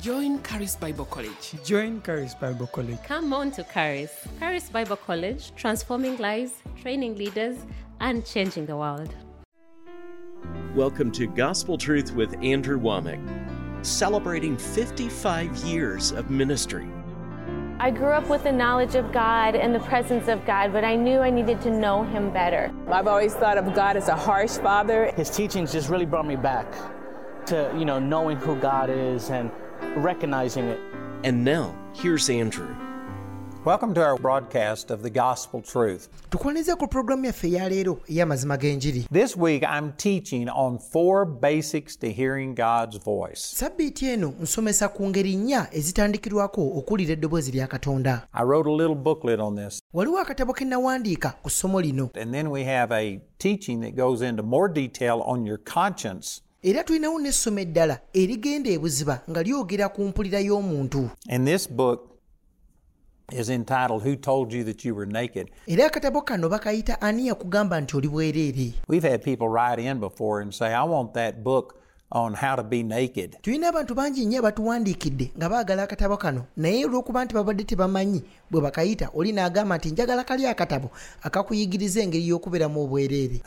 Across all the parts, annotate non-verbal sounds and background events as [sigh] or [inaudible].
Join Charis Bible College. Join Charis Bible College. Come on to Charis. Charis Bible College, transforming lives, training leaders, and changing the world. Welcome to Gospel Truth with Andrew Wommack, celebrating 55 years of ministry. I grew up with the knowledge of God and the presence of God, but I knew I needed to know Him better. I've always thought of God as a harsh father. His teachings just really brought me back to, you know, knowing who God is and recognizing it. And now, here's Andrew. Welcome to our broadcast of the Gospel Truth. tukwaniza ku pulogulaamu yaffe eyaleero ey'amazima g'enjiri This week I'm teaching on four basics to hearing God's voice. sabbiiti eno nsomesa ku ngeri nnya ezitandikirwako okuwulira eddoboozi lya katonda I wrote a little booklet on this, waliwo akatabo ke nawandiika ku ssomo lino and then we have a teaching that goes into more detail on your conscience. Era tulinawo n'essomo eddala erigenda ebuziba nga lyogera ku mpulira y'omuntu And this book is entitled Who Told You That You Were Naked? era akatabo kano bakayita ani yakugamba nti oli bwereere We've had people write in before and say, I want that book on how to be naked. tulina abantu bangi nnyo abatuwandiikidde nga baagala akatabo kano naye olw'okuba nti babadde tebamanyi bwe bakayita oli n'agamba nti njagala kali akatabo akakuyigiriza engeri y'okubeeramu obwereere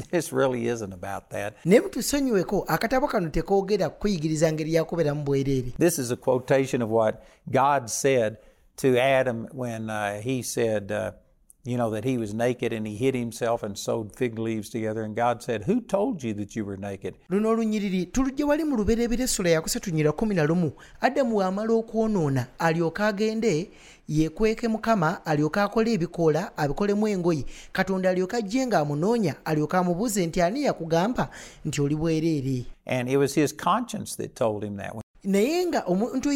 [laughs] This really isn't about that. naye mutusonyiweko akatabo kano tekoogera kukuyigiriza ngeri yakubeeramu bwereere This is a quotation of what God said to Adam when uh, he said, uh, you know, that he was naked and he hid himself and sewed fig leaves together. And God said, Who told you that you were naked? luno olunyiriri tulujja wali mu lubereberye essula yakusatu kumi na lumu adamu w'amala okwonoona alyoke agende yeekweke mukama alyoke akole ebikoola abikolemu engoye katonda alyoke ajje ng'amunoonya alyoke amubuuze nti ani yakugamba nti oli bwereere And it was his conscience that told him that. Naye nga omuntu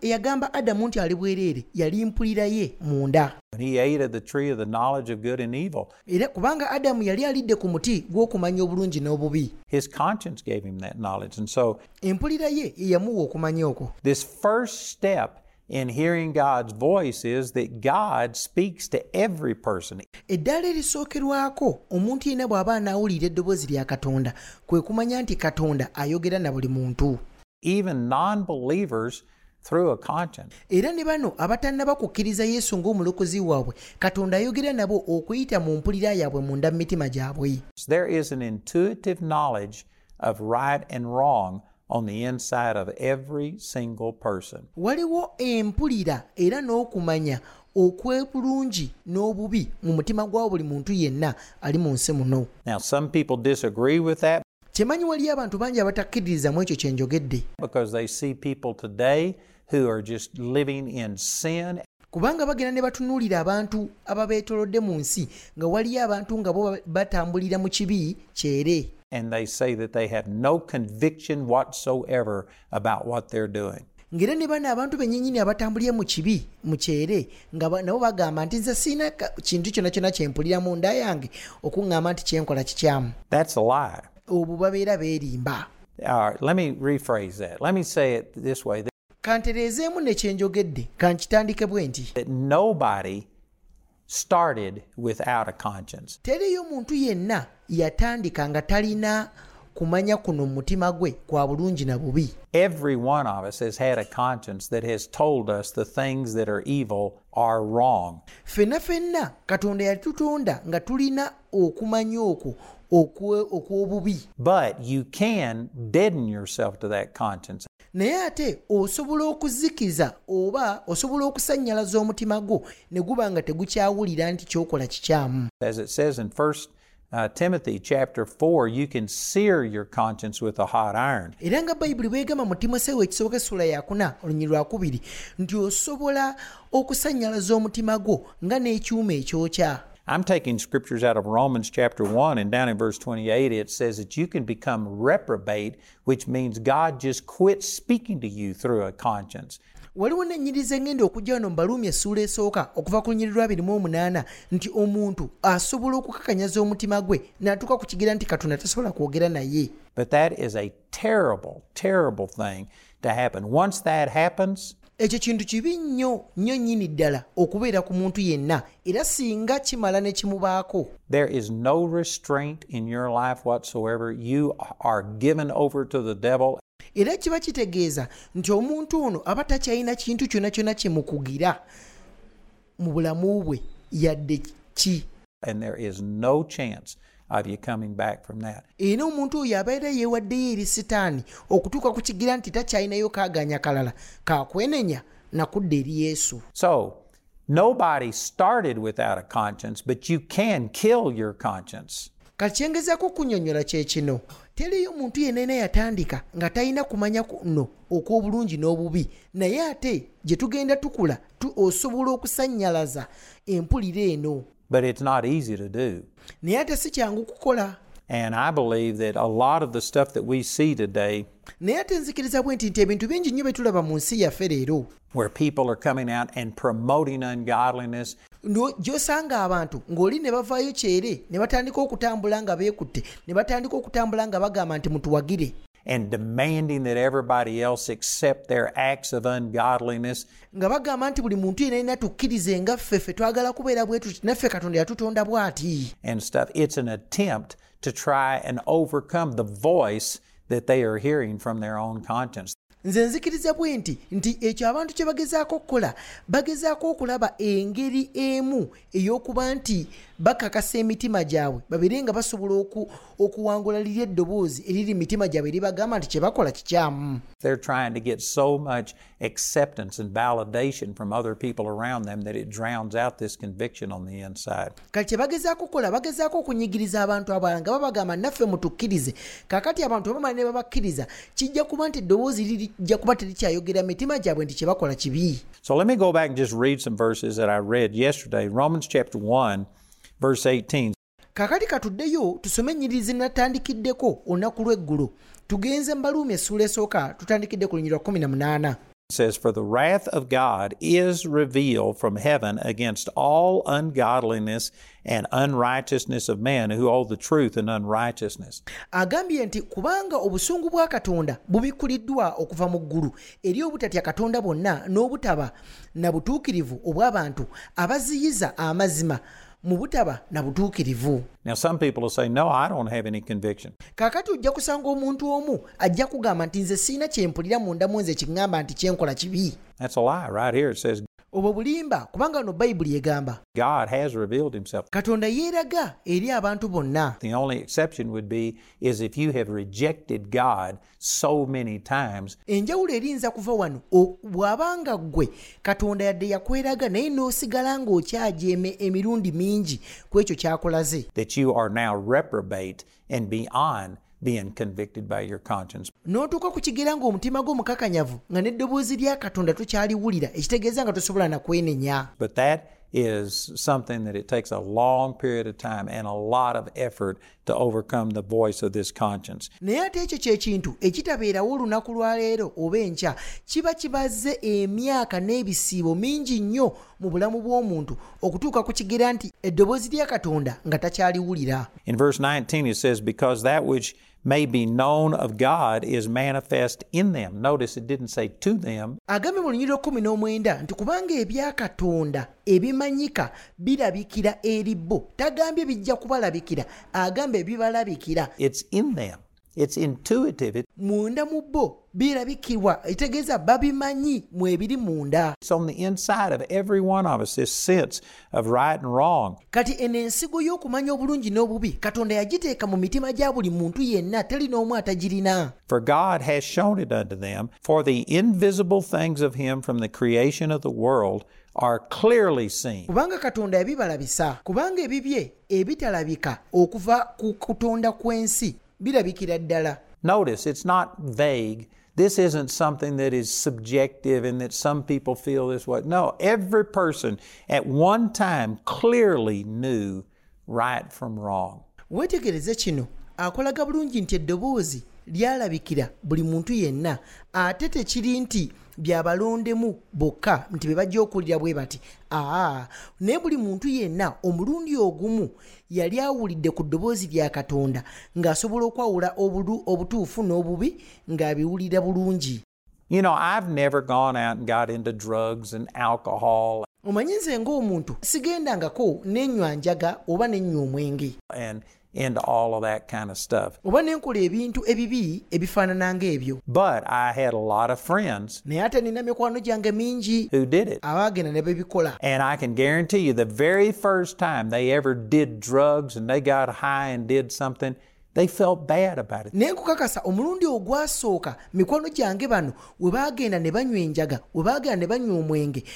eyagamba adamu nti ali bwereere yali mpulira ye munda. Era kubanga adamu yali alidde ku muti gw'okumanya obulungi n'obubi. Empulira ye ye yamuwa okumanya okwo. in hearing God's voice is that God speaks to every person. eddaala erisookerwako omuntu yenna bw'aba anaawulira eddoboozi lya katonda kwe kumanya nti katonda ayogera na buli muntu even non believers through a conscience. era ne bano abatannaba kukkiriza yesu ng'omulokozi waabwe katonda ayogera nabo okuyita mu mpulira yaabwe munda mu mitima gyabwe There is an intuitive knowledge of right and wrong on the inside of every single person. waliwo empulira era n'okumanya okw'obulungi n'obubi mu mutima gwa buli muntu yenna ali mu nsi muno Now, some people disagree with that kyemanyi waliyo abantu bangi abatakkiririzamu ekyo kye njogedde because they see people today who are just living in sin kubanga bagenda ne batunuulira abantu ababeetolodde mu nsi nga waliyo abantu nga bo batambulira mu kibi kyere and they say that they have no conviction whatsoever about what they're doing. ng'era ne bano abantu bennyinnyini abatambulira mu kibi mu kyere nga nabo bagamba nti nze siina kintu kyonna kyonna kyempulira mu nda yange okuŋŋamba nti kyenkola kikyamu That's a lie. obwo babeera beerimba. Kantereezeemu ne kye njogedde kankitandike bwe nti teriyo muntu yenna yatandika nga talina kumanya kuno mu mutima gwe kwa bulungi na bubi Every one of us has had a conscience that has told us the things that are evil are wrong. ffenna ffenna katonda yatutonda nga tulina okumanya okwo okw'obubi But you can deaden yourself to that conscience. naye ate osobola okuzikiza oba osobola okusannyalaza omutima gwo ne guba nga tegukyawulira nti kyokola kikyamu As it says in 1 uh, Timothy chapter 4, you can sear your conscience with a hot iron. era nga bayibuli bwegamba mu timoseewo ekisoboka essula yakuna olunyi lwakubiri nti osobola okusannyalaza omutima gwo nga n'ekyuma ekyokya I'm taking scriptures out of Romans chapter 1, and down in verse 28, it says that you can become reprobate, which means God just quits speaking to you through a conscience. Waliwo nennyiriza engenda okujja wano mu baluumi essuula esooka okuva ku lunyiri lwa 28 nti omuntu asobola okukakanyaza omutima gwe n'atuuka ku kigira nti katonda tasobola kwogera naye But that is a terrible, terrible thing to happen. Once that happens, ekyo kintu kibi nnyo nnyo nnyini ddala okubeera ku muntu yenna era singa kimala ne kimubaako there is no restraint in your life whatsoever. You are given over to the devil, era kiba kitegeeza nti omuntu ono aba takyalina kintu kyonna kyonna kimukugira mu bulamu bwe yadde ki? Era omuntu oyo abeera yeewaddeyo eri sitaani okutuuka ku kigira nti takyalinayo kaaganya kalala kakwenenya nakudda eri yesu. So, nobody started without a conscience, but you can kill your conscience. kati kyengezaako okunnyonnyola kye kino teriyo muntu yenna yatandika nga talina kumanya kuno okw'obulungi n'obubi. Naye ate gye tugenda tukula tu osobola okusannyalaza empulira eno. Naye ate si kyangu kukola And I believe that a lot of the stuff that we see today, naye ate nzikiriza bwe nti nti ebintu bingi nnyo bye tulaba mu nsi yaffe leero. where people are coming out and promoting ungodliness, gy'osanga abantu ng'oli ne bavaayo kyere ne batandika okutambula nga beekutte ne batandika okutambula nga bagamba nti mutuwagire and demanding that everybody else accept their acts of ungodliness, nga bagamba nti buli muntu yenna alina tukkirize nga ffe ffe twagala kubeera bwe tuti naffe katonda yatutonda bw'ati and stuff. It's an attempt to try and overcome the voice that they are hearing from their own conscience. Nze nzikiriza bwe nti nti ekyo abantu kye bagezaako okukola bagezaako okulaba engeri emu ey'okuba nti bakakasa emitima gyabwe babeere nga basobola oku- okuwangula liri eddoboozi eriri mitima gyabwe eribagamba nti kye bakola kikyamu They're trying to get so much acceptance and validation from other people around them that it drowns out this conviction on the inside. kati kye bagezaako okukola bagezaako okunyigiriza abantu abalala nga babagamba naffe mutukkirize kakati abantu bwe bamala ne babakkiriza kijja kuba nti eddoboozi lirijja kuba terikyayogera mitima gyabwe nti kye bakola kibi. So let me go back and just read some verses that I read yesterday. Romans chapter 1, verse 18 kakati katuddeyo tusome ennyiriri natandikiddeko olunaku lw'eggulo. Tugenze mu baluumi essuula esooka tutandikidde ku lunyiri lwa 18 says, For the wrath of God is revealed from heaven against all ungodliness and unrighteousness of men who hold the truth in unrighteousness. agambye nti kubanga obusungu bwa katonda bubikuliddwa okuva mu ggulu eri obutatya katonda n'obutaba na butuukirivu obw'abantu abaziyiza amazima mu butaba na butuukirivu Now, some people will say, No, I don't have any conviction. kaakati ojja kusanga omuntu omu ajja kugamba nti nze siina kyempulira mundamu nze kiŋŋamba nti kyenkola kibi That's a lie. Right here it says, obwo bulimba kubanga no bayibuli egamba. God has revealed himself. katonda yeeraga eri abantu bonna. The only exception would be is if you have rejected God so many times. Enjawulo erinza kuva wano bw'abanga ggwe katonda yadde yakweraga naye n'osigala ng'okyajeeme emirundi mingi ku ekyo kyakolaze that you are now reprobate and beyond being convicted by your conscience. n'otuuka ku kigera ng'omutima gwo mukakanyavu nga n'eddoboozi lya katonda tokyaliwulira ekitegeeza nga tosobola But that is something that it takes a long period of time and a lot of effort to overcome the voice of this conscience. naye ate ekyo kyekintu ekitabeerawo olunaku lwa leero oba enkya kiba kibazze emyaka n'ebisiibo mingi nnyo mu bulamu bw'omuntu okutuuka ku kigera nti eddoboozi lya katonda nga takyaliwulira In verse 19, it says, Because that which may be known of God is manifest in them. Notice it didn't say to them, agambye mu lunyiri n'omwenda nti kubanga ebya katonda ebimanyika birabikira eri bo tagambye bijja kubalabikira it's in them. It's intuitive. It- munda mu bo babimanyi munda It's on the inside of every one of us, this sense of right and wrong. kati eno ensigo y'okumanya obulungi n'obubi katonda yagiteeka mu mitima gya buli muntu yenna teri n'omu atagirina For God has shown it unto them, for the invisible things of Him from the creation of the world are clearly seen. kubanga katonda yabibalabisa kubanga ebibye ebitalabika okuva ku kutonda kw'ensi birabikira ddala Notice it's not vague. This isn't something that is subjective and that some people feel this way. No, every person at one time clearly knew right from wrong. weetegereze kino akolaga bulungi nti eddoboozi lyalabikira buli muntu yenna ate tekiri nti byabalondemu bokka nti be bajja okuwulira bwe bati aa naye buli muntu yenna omulundi ogumu yali awulidde ku ddoboozi lya katonda ng'asobola okwawula obutuufu n'obubi ng'abiwulira bulungi. You know, I've never gone out and got into drugs and alcohol. Omanyi nze ng'omuntu sigendangako nenywa njaga oba nenywa omwenge. And into all of that kind of stuff. oba nenkola ebintu ebibi ebifaanana ng'ebyo But I had a lot of friends naye ate nina mikwano gyange mingi who did it. abaagenda ne babikola And I can guarantee you, the very first time they ever did drugs and they got high and did something, they felt bad about it. naye nkukakasa omulundi ogwasooka mikwano gyange bano we baagenda ne banywa enjaga we baagenda ne banywa omwenge tikyali- ky-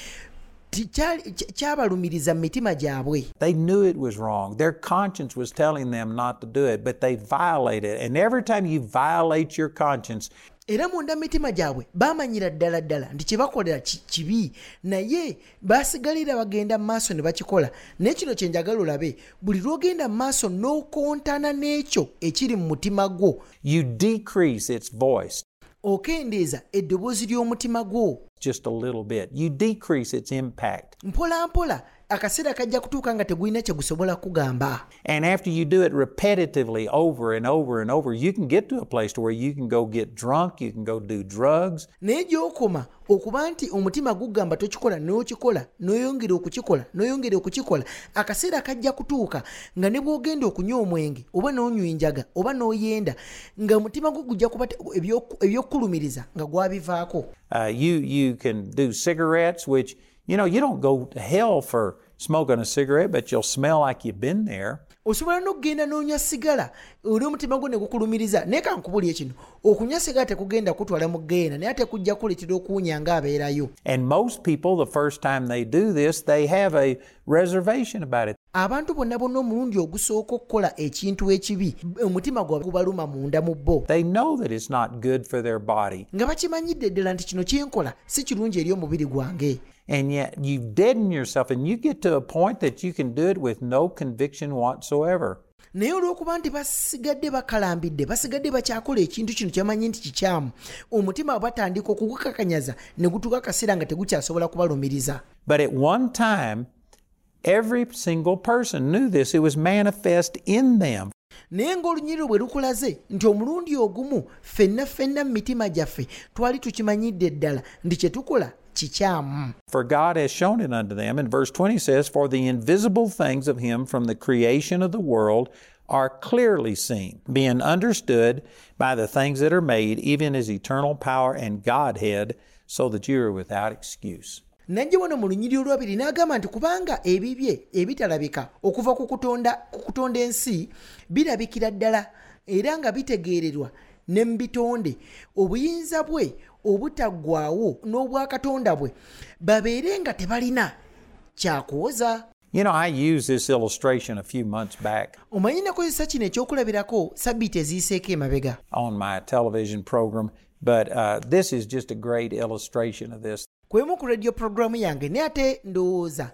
kyabalumiriza mu mitima gyabwe. They knew it was wrong. Their conscience was telling them not to do it, but they violated it. And every time you violate your conscience, era munda mu mitima gyabwe baamanyira ddala ddala nti kye bakolera ki- kibi. Naye baasigalira bagenda mu maaso ne bakikola. Naye kino kye njagala olabe buli lw'ogenda mu maaso n'okontana n'ekyo ekiri mu mutima gwo. You decrease its voice. Okendeeza eddoboozi ly'omutima gwo just a little bit. You decrease its impact. mpola mpola akaseera kajja kutuuka nga tegulina kye gusobola kugamba And after you do it repetitively over and over and over, you can get to a place to where you can go get drunk, you can go do drugs, naye gy'okoma okuba nti omutima gugamba tokikola n'okikola n'oyongera okukikola n'oyongera okukikola akaseera kajja kutuuka nga ne bw'ogenda okunywa omwenge oba n'onywa enjaga oba n'oyenda nga omutima gwo gujja kuba te- ebyoku- ebyokukulumiriza nga gwabivaako Uh, you you can do cigarettes, which you know you don't go to hell for smoking a cigarette, but you'll smell like you've been there. osobola n'okugenda n'onywa sigala oli omutima gwo ne gukulumiriza naye kino okunywa sigala tekugenda kutwala mu ggeena naye ate kujja kuleetera okuwunya ng'abeerayo And most people, the first time they do this, they have a reservation about it. abantu bonna bonna omulundi ogusooka okukola ekintu ekibi omutima gwabwe gubaluma munda mu bo They know that it's not good for their body, nga bakimanyidde nti kino kyenkola si kirungi eri omubiri gwange and yet you deaden yourself, and you get to a point that you can do it with no conviction whatsoever. naye olw'okuba nti basigadde bakalambidde basigadde bakyakola ekintu kino kyamanyi nti kikyamu omutima batandika okugukakanyaza ne gutuuka akaseera nga tegukyasobola kubalumiriza But at one time, every single person knew this. It was manifest in them. naye ng'olunyiriro bwe lukulaze nti omulundi ogumu ffenna ffenna mu mitima gyaffe twali tukimanyidde ddala nti kye tukola kikyamu For God has shown it unto them. And verse 20 says, For the invisible things of Him from the creation of the world are clearly seen, being understood by the things that are made, even His eternal power and Godhead, so that you are without excuse. najja wano mu lunyiri olwabiri n'agamba nti kubanga ebibye ebitalabika okuva ku kutonda ku kutonda ensi birabikira ddala era nga bitegeererwa ne mu bitonde obuyinza bwe obutaggwaawo n'obwakatonda bwe babeere nga tebalina kyakwoza You know, I used this illustration a few months back omanyi nakozesa kino ekyokulabirako sabbiiti eziyiseeko emabega? on my television program, but uh, this is just a great illustration of this. kwemu ku radio puroguramu yange naye ate ndowooza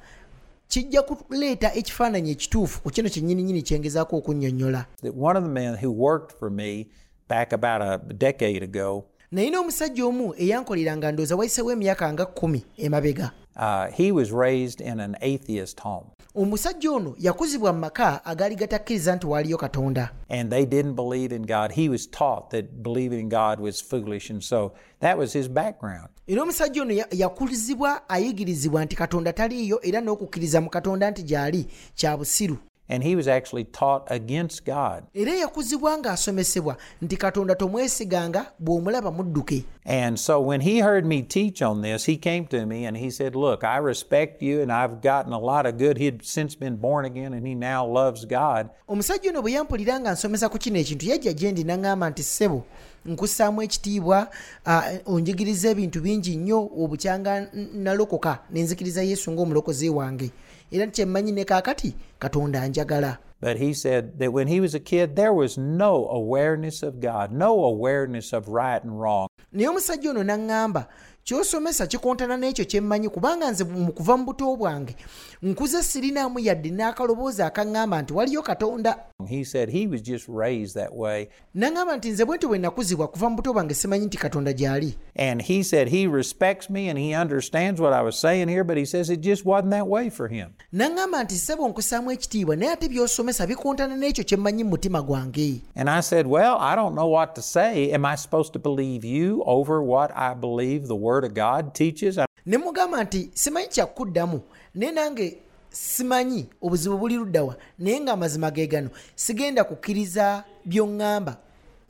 kijja kuleeta ekifaananyi ekituufu ku kino kyennyininyini kyengezaako okunnyonnyola. One of the men who worked for me back about a decade ago, nayina omusajja omu eyankoleranga ndooza wayisewo emyaka nga kkumi emabega uh, he was raised in an atheist home. omusajja ono yakuzibwa mu maka agaali gatakkiriza nti waaliyo katonda and they didn't believe in God. He was taught that believing in God was foolish, and so that was his background. era omusajja ono yakuzibwa yakulizibwa ayigirizibwa nti katonda taliiyo era n'okukkiriza mu katonda nti gy'ali kya busiru and he was actually taught against God. era yakuzibwa ng'asomesebwa nti katonda tomwesiganga bw'omulaba mudduke And so when he heard me teach on this, he came to me and he said, Look, I respect you and I've gotten a lot of good. He'd since been born again and he now loves God. omusajja ono bwe yampulira nga nsomesa ku kino ekintu yajja gye ndi naŋŋamba nti ssebo nkussaamu ekitiibwa ah, onjigiriza ebintu bingi nnyo obukyanga n- nalokoka ne nzikiriza yesu ng'omulokozi wange era kyemmanyi ne kaakati katonda anjagala But he said that when he was a kid, there was no awareness of God, no awareness of right and wrong. naye omusajja ono naŋŋamba ky'osomesa kikontana n'ekyo kye mmanyi kubanga nze mu kuva mu buto bwange nkuze sirinaamu yadde n'akaloboozi akaŋŋamba nti waliyo katonda He said he was just raised that way. naŋŋamba nti nze bwe nti bwe nakuzibwa kuva mu buto bwange simanyi nti katonda gy'ali And he said he respects me and he understands what I was saying here, but he says it just wasn't that way for him. naŋŋamba nti ssebo nkusaamu ekitiibwa naye ate by'osomesa bikontana n'ekyo kye mmanyi mu mutima gwange And I said, Well, I don't know what to say. Am I supposed to believe you over what I believe the Word of God teaches? I- ne mugamba nti simanyi kyakuddamu naye nange simanyi obuzibu buli luddawa naye ng'amazima ge gano sigenda kukkiriza by'oŋŋamba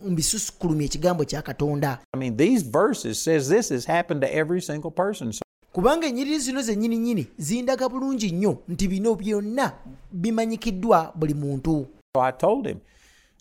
mbisusukulumya ekigambo kya katonda I mean, these verses says this has happened to every single person. So kubanga ennyiriri zino zennyini nnyini zindaga bulungi nnyo nti bino byonna bimanyikiddwa buli muntu I told him,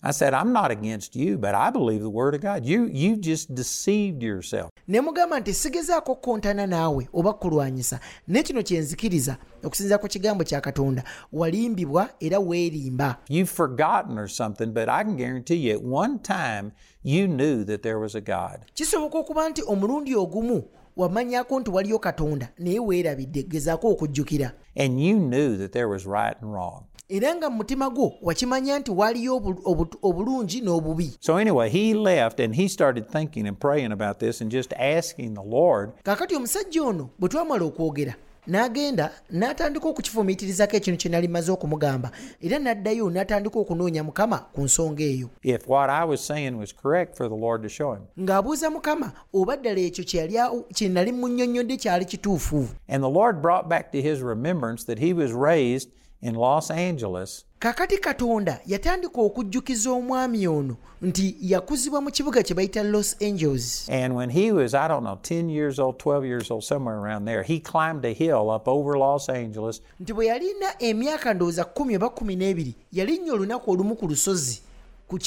I said, I'm not against you, but I believe the Word of God. You you just deceived yourself. ne mugamba nti sigezaako naawe oba kulwanyisa ne kino kyenzikiriza okusinziira ku kigambo kya katonda walimbibwa era weerimba You've forgotten or something, but I can guarantee you at one time you knew that there was a God. kisoboka okuba nti omulundi ogumu wamanyako nti waliyo katonda naye weerabidde gezaako okujjukira And you knew that there was right and wrong. era nga mu mutima gwo wakimanya nti waliyo obu- obu- obulungi n'obubi So anyway, he left and he started thinking and praying about this and just asking the Lord, kaakati omusajja ono bwe twamala okwogera n'agenda n'atandika okukifumiitirizako ekintu kye nali maze okumugamba. Era n'addayo n'atandika okunoonya mukama ku nsonga eyo. If what I was saying was correct for the Lord to show him. ng'abuuza mukama oba ddala ekyo kye yali awu- kye nali munnyonnyodde kyali kituufu? And the Lord brought back to his remembrance that he was raised in Los Angeles. Kakati katonda yatandika okujjukiza omwami ono nti yakuzibwa mu kibuga kye bayita los angeles. And when he was, I don't know, 10 years old, 12 years old, somewhere around there, he climbed a hill up over Los Angeles. Nti bwe yalina emyaka ndowooza kkumi oba kkumi n'ebiri yalinnya olunaku olumu ku lusozi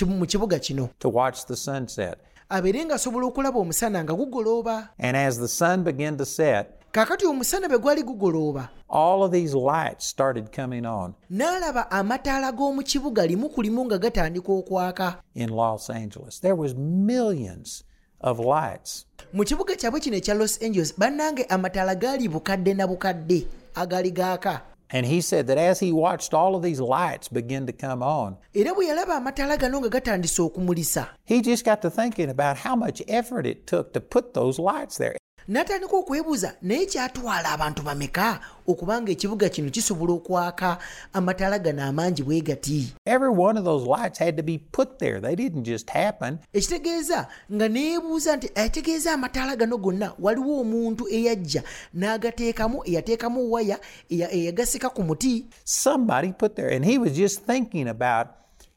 mu kibuga kino. To watch the sunset. abeere ng'asobola okulaba omusana nga gugolooba And as the sun began to set, kaakati omusana bwe gwali gugolooba all of these lights started coming on n'alaba amataala g'omu kibuga limu ku limu nga gatandika okwaka in Los Angeles. There was millions of lights. mu kibuga kyabwe kino ekya los angeles bannange amataala gaali bukadde na bukadde agali gaaka And he said that as he watched all of these lights begin to come on, era bwe yalaba amataala gano nga gatandise okumulisa he just got to thinking about how much effort it took to put those lights there. N'atandika okwebuuza naye kyatwala abantu bameka okubanga ekibuga kino kisobola okwaka amataala gano amangi bwe gati Every one of those lights had to be put there. They didn't just happen. ekitegeeza nga neebuuza nti eh, ategeeza amataala gano gonna waliwo omuntu eyajja n'agateekamu eyateekamu waya eya- eyagasika ku muti Somebody put there. And he was just thinking about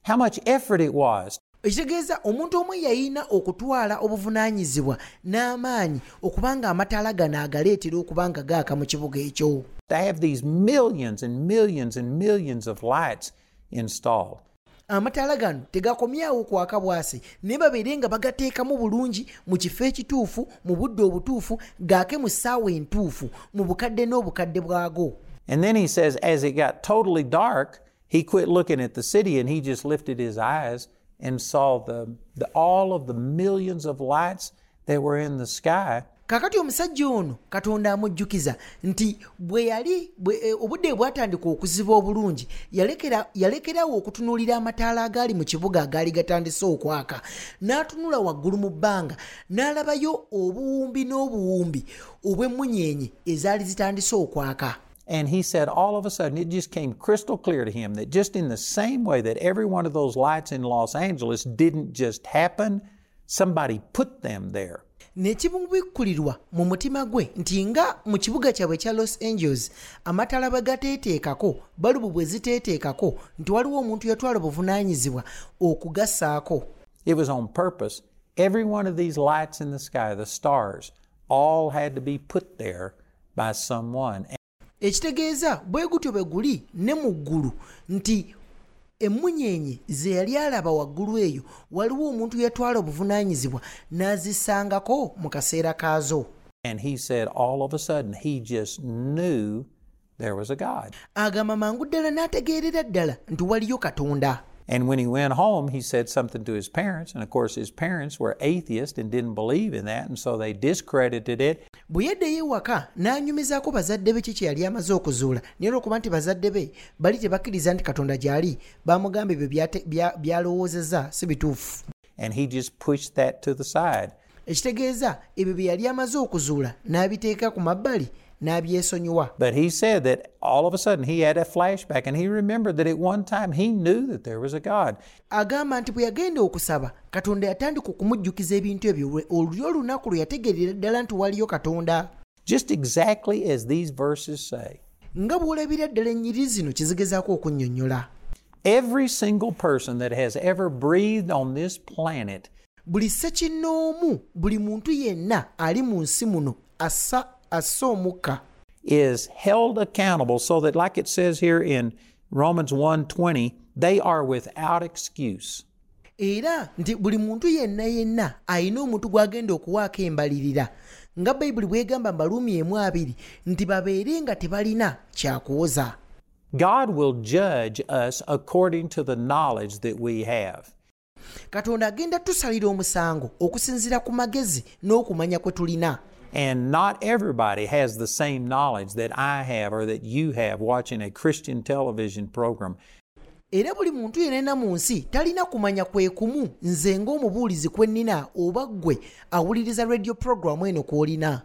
how much effort it was ekitegeeza omuntu omu yayina okutwala obuvunaanyizibwa n'amaanyi okubanga amataala gano agaleetera okuba nga gaaka mu kibuga ekyo to have these millions and millions and millions of lights installed. amataala gano tegakomyawo kwaka bwase naye babeere nga bagateekamu bulungi mu kifo ekituufu mu budde obutuufu gaake mu ssaawa entuufu mu bukadde n'obukadde bwago And then he says, as it got totally dark, he quit looking at the city and he just lifted his eyes and saw the, the all of the millions of lights that were in the sky. kakati omusajja ono katonda amujjukiza nti bwe yali eh, obudde bwatandika okuziba obulungi yalekera- yalekerawo okutunuulira amataala agaali mu kibuga agaali gatandise okwaka n'atunula waggulu mu bbanga n'alabayo obuwumbi n'obuwumbi obw'emmunyeenye ezaali zitandise okwaka And he said, all of a sudden, it just came crystal clear to him that just in the same way that every one of those lights in Los Angeles didn't just happen, somebody put them there. mu mutima gwe nti nga mu kibuga kyabwe ekya los angeles amataala bwe gateeteekako balubu bwe ziteeteekako nti waliwo omuntu yatwala obuvunaanyizibwa okugassaako It was on purpose. Every one of these lights in the sky, the stars, all had to be put there by someone. Ekitegeeza bwe gutyo bwe guli ne mu ggulu nti emmunyeenye ze yali alaba waggulu eyo waliwo omuntu yatwala obuvunaanyizibwa n'azisangako mu kaseera kaazo And he said, all of a sudden, he just knew there was a God. agamba mangu ddala n'ategeerera ddala nti waliyo katonda And when he went home, he said something to his parents. And of course, his parents were atheists and didn't believe in that. And so they discredited it. bwe yaddeyo ewaka n'anyumizaako bazadde be yali amaze okuzuula naye olwokuba nti bazadde be bali tebakkiriza nti katonda gy'ali bamugamba ebyo byalowoozezza si bituufu And he just pushed that to the side. ekitegeeza ebyo bye yali amaze okuzuula n'abiteeka ku mabbali But he said that all of a sudden he had a flashback and he remembered that at one time he knew that there was a God. agamba nti bwe yagenda okusaba katonda yatandika okumujjukiza ebintu ebyo oluli olunaku lwe yategeerera ddala nti waliyo katonda Just exactly as these verses say. nga bw'olabira ddala ennyiri zino kizigezaako okunnyonnyola Every single person that has ever breathed on this planet buli ssekinnoomu buli muntu yenna ali mu nsi muno assa assa omukka is held accountable so that like it says here in Romans 1:20 they are without excuse. era nti buli muntu yenna yenna alina omuntu gw'agenda okuwaako embalirira nga bayibuli bw'egamba mbaluumi emu abiri nti babeere nga tebalina kyakuwoza God will judge us according to the knowledge that we have. katonda agenda tusalira omusango okusinziira ku magezi n'okumanya kwe tulina And not everybody has the same knowledge that I have or that you have watching a Christian television program. era buli muntu mu nsi talina kumanya kwe kumu nze ng'omubuulizi kwe nnina oba ggwe awuliriza radio eno kw'olina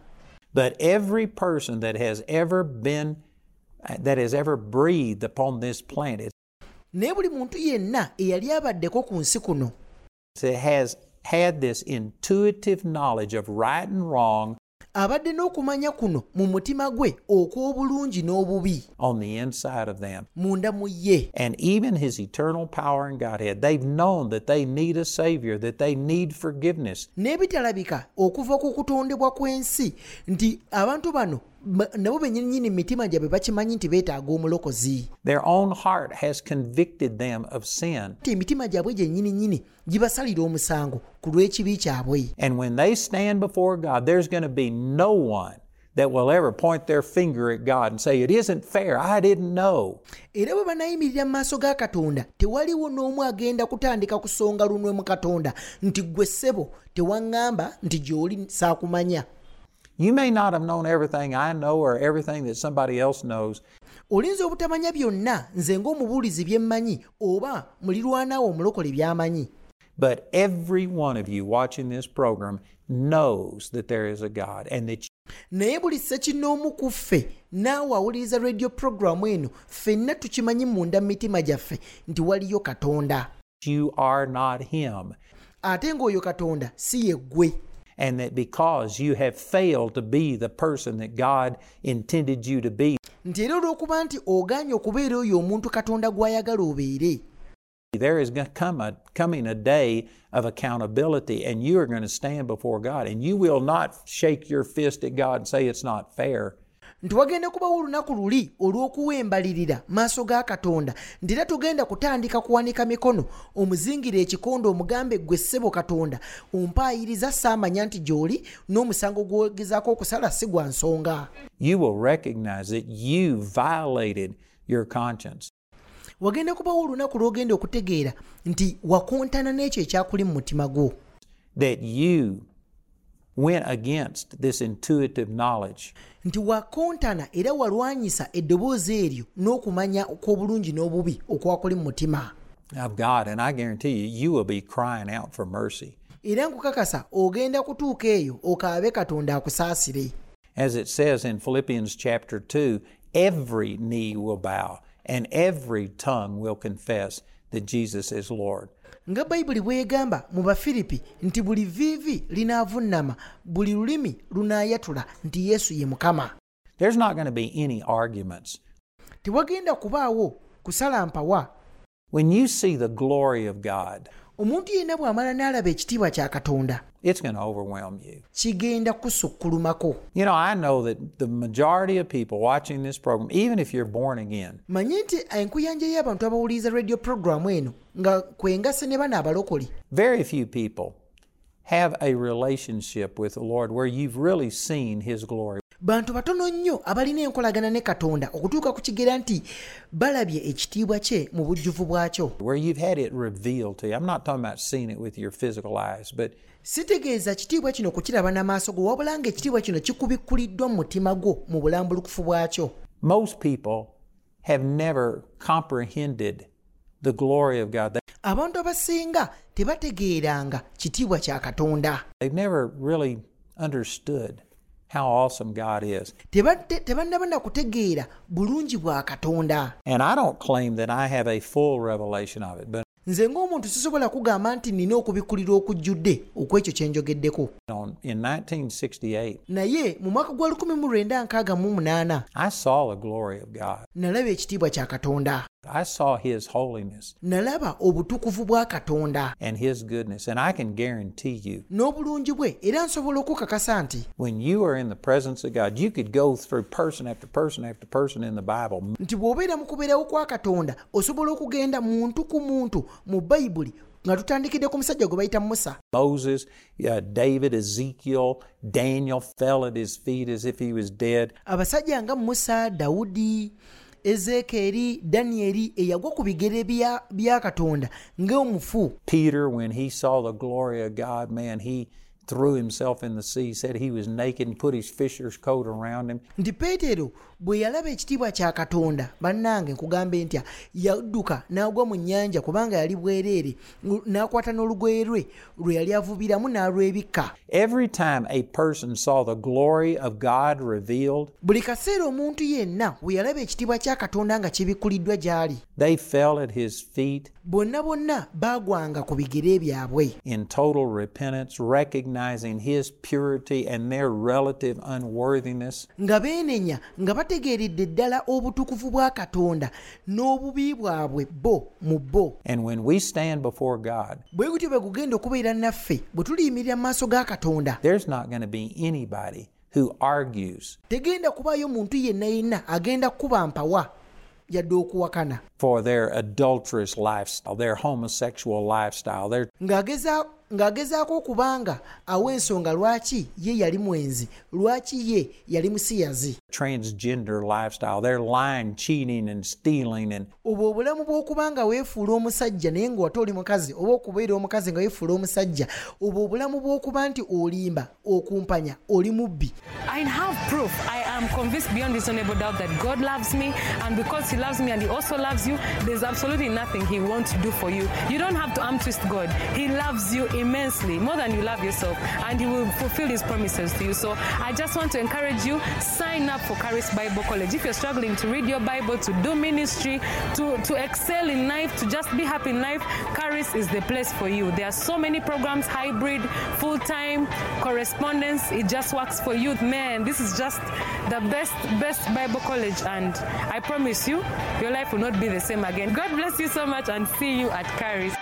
But every person that has ever been that has ever breathed upon this planet naye buli muntu yenna eyali abaddeko ku nsi kuno has had this intuitive knowledge of right and wrong abadde n'okumanya kuno mu mutima gwe okw'obulungi n'obubi on the inside of them. munda mu ye And even his eternal power and Godhead, they've known that they need a Savior, that they need forgiveness. n'ebitalabika okuva ku kutondebwa kw'ensi nti abantu bano ba- nabo bennyini mitima gyabwe bakimanyi nti beetaaga omulokozi Their own heart has convicted them of sin. nti emitima gyabwe gyennyini nnyini gibasalira omusango ku lw'ekibi kyabwe And when they stand before God, there's going to be no one that will ever point their finger at God and say, It isn't fair. I didn't know. era bwe banayimirira mu maaso ga katonda tewaliwo n'omu agenda kutandika kusonga lunwe mu katonda nti ggwe ssebo tewaŋŋamba nti gy'oli saakumanya You may not have known everything I know or everything that somebody else knows, olinza obutamanya byonna nze ng'omubuulizi bye mmanyi oba mulirwanaawo omulokole by'amanyi but every one of you watching this program knows that there is a God and that naye buli ssekinnoomu ku ffe naawe awuliriza radio programu eno ffenna tukimanyi munda mu mitima gyaffe nti waliyo katonda. You are not Him. ate ng'oyo katonda si ye ggwe and that because you have failed to be the person that God intended you to be, nti era olw'okuba nti ogaanye okubeera oyo omuntu katonda gw'ayagala obeere there is going to come a, coming a day of accountability, and you are going to stand before God, and you will not shake your fist at God and say it's not fair. Nti wagenda kubawo olunaku luli olw'okuwa embalirira maaso ga katonda. Nti era tugenda kutandika kuwanika mikono omuzingira ekikondo omugambe ggwe ssebo katonda. Ompaayiriza saamanya nti gy'oli n'omusango gwogezaako okusala si gwa nsonga. You will recognize that you violated your conscience. wagenda kubawo olunaku lw'ogenda okutegeera nti wakontana n'ekyo ekyakuli mu mutima gwo. That you went against this intuitive knowledge. nti wakontana era walwanyisa eddoboozi eryo n'okumanya kw'obulungi n'obubi okwakuli mu mutima of God, and I guarantee you, you will be crying out for mercy. era nkukakasa ogenda kutuuka eyo okaabe katonda akusaasire As it says in Philippians chapter 2, every knee will bow and every tongue will confess that Jesus is Lord. Nga bayibuli bw'egamba mu bafiripi nti buli viivi linaavunnama buli lulimi lunaayatula nti yesu ye mukama There's not going to be any arguments. tewagenda kubaawo kusala mpawa When you see the glory of God, omuntu yenna bw'amala n'alaba ekitiibwa kya katonda it's going to overwhelm you. You know, I know that the majority of people watching this program, even if you're born again, nti enkuyanja y'abantu abawuliriza radio puroguramu eno nga kwengase ne bano abalokole very few people have a relationship with the Lord where you've really seen His glory. Bantu batono nnyo abalina enkolagana ne katonda okutuuka ku kigera nti balabye ekitiibwa kye mu bujjuvu bwakyo where you've had it revealed to you. I'm not talking about seeing it with your physical eyes, but sitegeeza kitiibwa kino kukiraba n'amaaso go wabula nga ekitiibwa kino kikubikkuliddwa mu mutima gwo mu bulambulukufu bwakyo most people have never comprehended the glory of God. Abantu abasinga tebategeeranga kitiibwa kya katonda They've never really understood how awesome God is. Tebadde- tebannaba na kutegeera bulungi bwa katonda And I don't claim that I have a full revelation of it, but nze ng'omuntu sisobola kugamba nti nina okubikkulira okujjudde okwekyo kye njogeddeko on, in 1968, naye mu mwaka gwa 1968 I saw the glory of God. nalaba ekitiibwa kya katonda I saw His holiness nalaba obutukuvu bwa katonda and His goodness. And I can guarantee you, n'obulungi bwe era nsobola okukakasa nti when you are in the presence of God, you could go through person after person after person in the Bible, nti bw'obeera mu kubeerawo kwa katonda osobola okugenda muntu ku muntu mu bayibuli nga tutandikidde ku musajja gwe bayita musa Moses, uh, David, Ezekiel, Daniel fell at his feet as if he was dead. abasajja nga musa dawudi ezeekeri daniyeri eyagwa ku bigere bya bya katonda ng'omufu Peter, when he saw the glory of God, man, he threw himself in the sea, said he was naked, and put his fisher's coat around him. nti peetero bwe yalaba ekitiibwa kya katonda bannange nkugambe ntya yadduka n'agwa mu nnyanja kubanga yali bwereere n'akwata n'olugoye lwe lwe yali avubiramu n'alwebikka Every time a person saw the glory of God revealed, buli kaseera omuntu yenna bwe yalaba ekitiibwa kya katonda nga kibikkuliddwa gy'ali they fell at his feet bonna bonna baagwanga ku bigere byabwe in total repentance, recognizing his purity and their relative unworthiness. nga beenenya nga bategeeredde ddala obutukuvu bwa katonda n'obubi bwabwe bo mu bo. And when we stand before God, bwe gutyo bwe gugenda okubeera naffe bwe tuliyimirira mu maaso ga katonda. there's not going to be anybody who argues tegenda kubaayo muntu yenna yenna agenda kukuba mpawa yadde okuwakana for their adulterous lifestyle, their homosexual lifestyle, their ng'ageza- ng'agezaako okubanga awa ensonga lwaki ye yali mwenzi lwaki ye yali musiyazi? transgender lifestyle, their lying, cheating, and stealing, and obwo obulamu bw'okuba nga weefuula omusajja naye ng'ate oli mukazi oba okubeera omukazi nga weefuula omusajja obwo obulamu bw'okuba nti olimba okumpanya oli mubbi. I have proof. I am convinced beyond reasonable doubt that God loves me, and because He loves me and He also loves you, there's absolutely nothing He won't do for you. You don't have to arm twist God. He loves you immensely, more than you love yourself, and He will fulfill His promises to you. So I just want to encourage you sign up for Charis Bible College. If you're struggling to read your Bible, to do ministry, to, to excel in life, to just be happy in life, Charis is the place for you. There are so many programs hybrid, full time, correspondence. It just works for you. Man, this is just the best, best Bible college, and I promise you, your life will not be the same again. God bless you so much, and see you at Charis.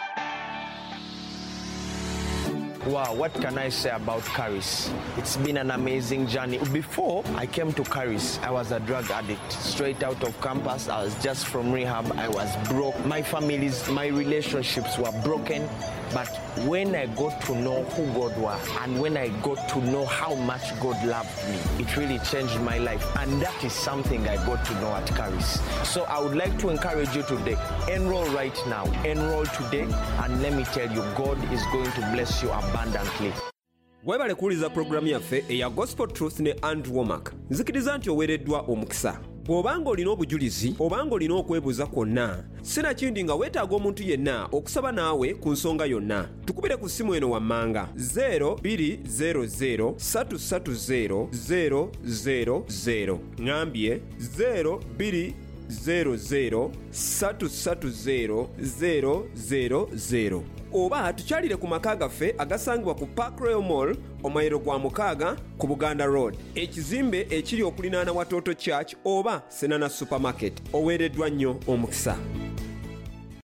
Wow, what can I say about Charis? It's been an amazing journey. Before I came to Charis, I was a drug addict. Straight out of campus, I was just from rehab. I was broke. My families, my relationships were broken. But when I got to know who God was and when I got to know how much God loved me, it really changed my life. And that is something I got to know at Charis. So I would like to encourage you today, enroll right now. Enroll today, and let me tell you, God is going to bless you abundantly. weebale kuwuliza pulogulaamu yaffe eya gospel truth ne andrew wommack nzikiriza nti oweereddwa omukisa bw'obanga olina obujulizi obanga olina okwebuuza kwonna sinakindi nga weetaaga omuntu yenna okusaba naawe ku nsonga yonna. Tukubire ku ssimu eno wammanga. 0200 ŋambye 02 00 330 000 oba tukyalire ku maka gaffe agasangibwa ku park royal mall omayiro gwa mukaaga ku buganda road. Ekizimbe ekiri okulinaana watoto church oba senana supermarket. Oweereddwa nnyo omukisa